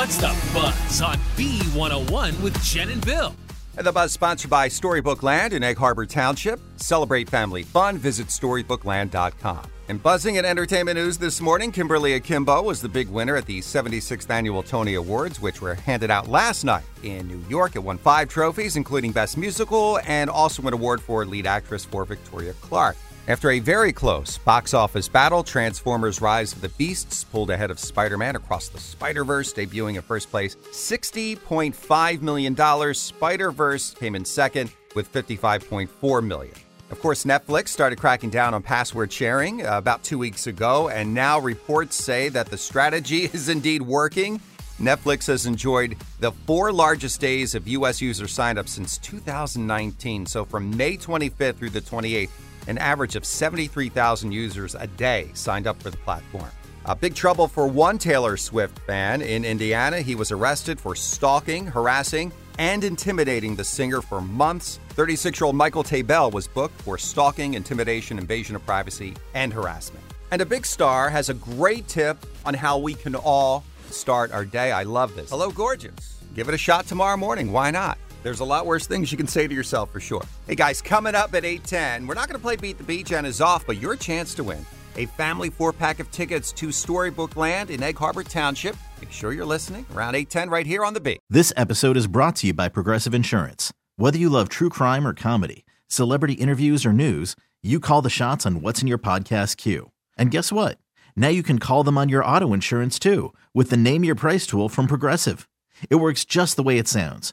What's the buzz on B101 with Jenn and Bill? And the buzz sponsored by Storybook Land in Egg Harbor Township. Celebrate family fun. Visit StorybookLand.com. And buzzing in entertainment news this morning, Kimberly Akimbo was the big winner at the 76th Annual Tony Awards, which were handed out last night in New York. It won five trophies, including Best Musical, and also an award for lead actress for Victoria Clark. After a very close box office battle, Transformers Rise of the Beasts pulled ahead of Spider Man across the Spider Verse, debuting in first place $60.5 million. Spider Verse came in second with 55.4 million. Of course, Netflix started cracking down on password sharing uh, about two weeks ago, and now reports say that the strategy is indeed working. Netflix has enjoyed the four largest days of U.S. user signups since 2019. So from May 25th through the 28th, an average of 73,000 users a day signed up for the platform. A big trouble for one Taylor Swift fan in Indiana. He was arrested for stalking, harassing, and intimidating the singer for months. 36 year old Michael Tabell was booked for stalking, intimidation, invasion of privacy, and harassment. And a big star has a great tip on how we can all start our day. I love this. Hello, gorgeous. Give it a shot tomorrow morning. Why not? There's a lot worse things you can say to yourself for sure. Hey guys, coming up at 8:10, we're not going to play Beat the Beach and is off, but your chance to win a family four pack of tickets to Storybook Land in Egg Harbor Township. Make sure you're listening around 8:10 right here on the Beat. This episode is brought to you by Progressive Insurance. Whether you love true crime or comedy, celebrity interviews or news, you call the shots on what's in your podcast queue. And guess what? Now you can call them on your auto insurance too with the Name Your Price tool from Progressive. It works just the way it sounds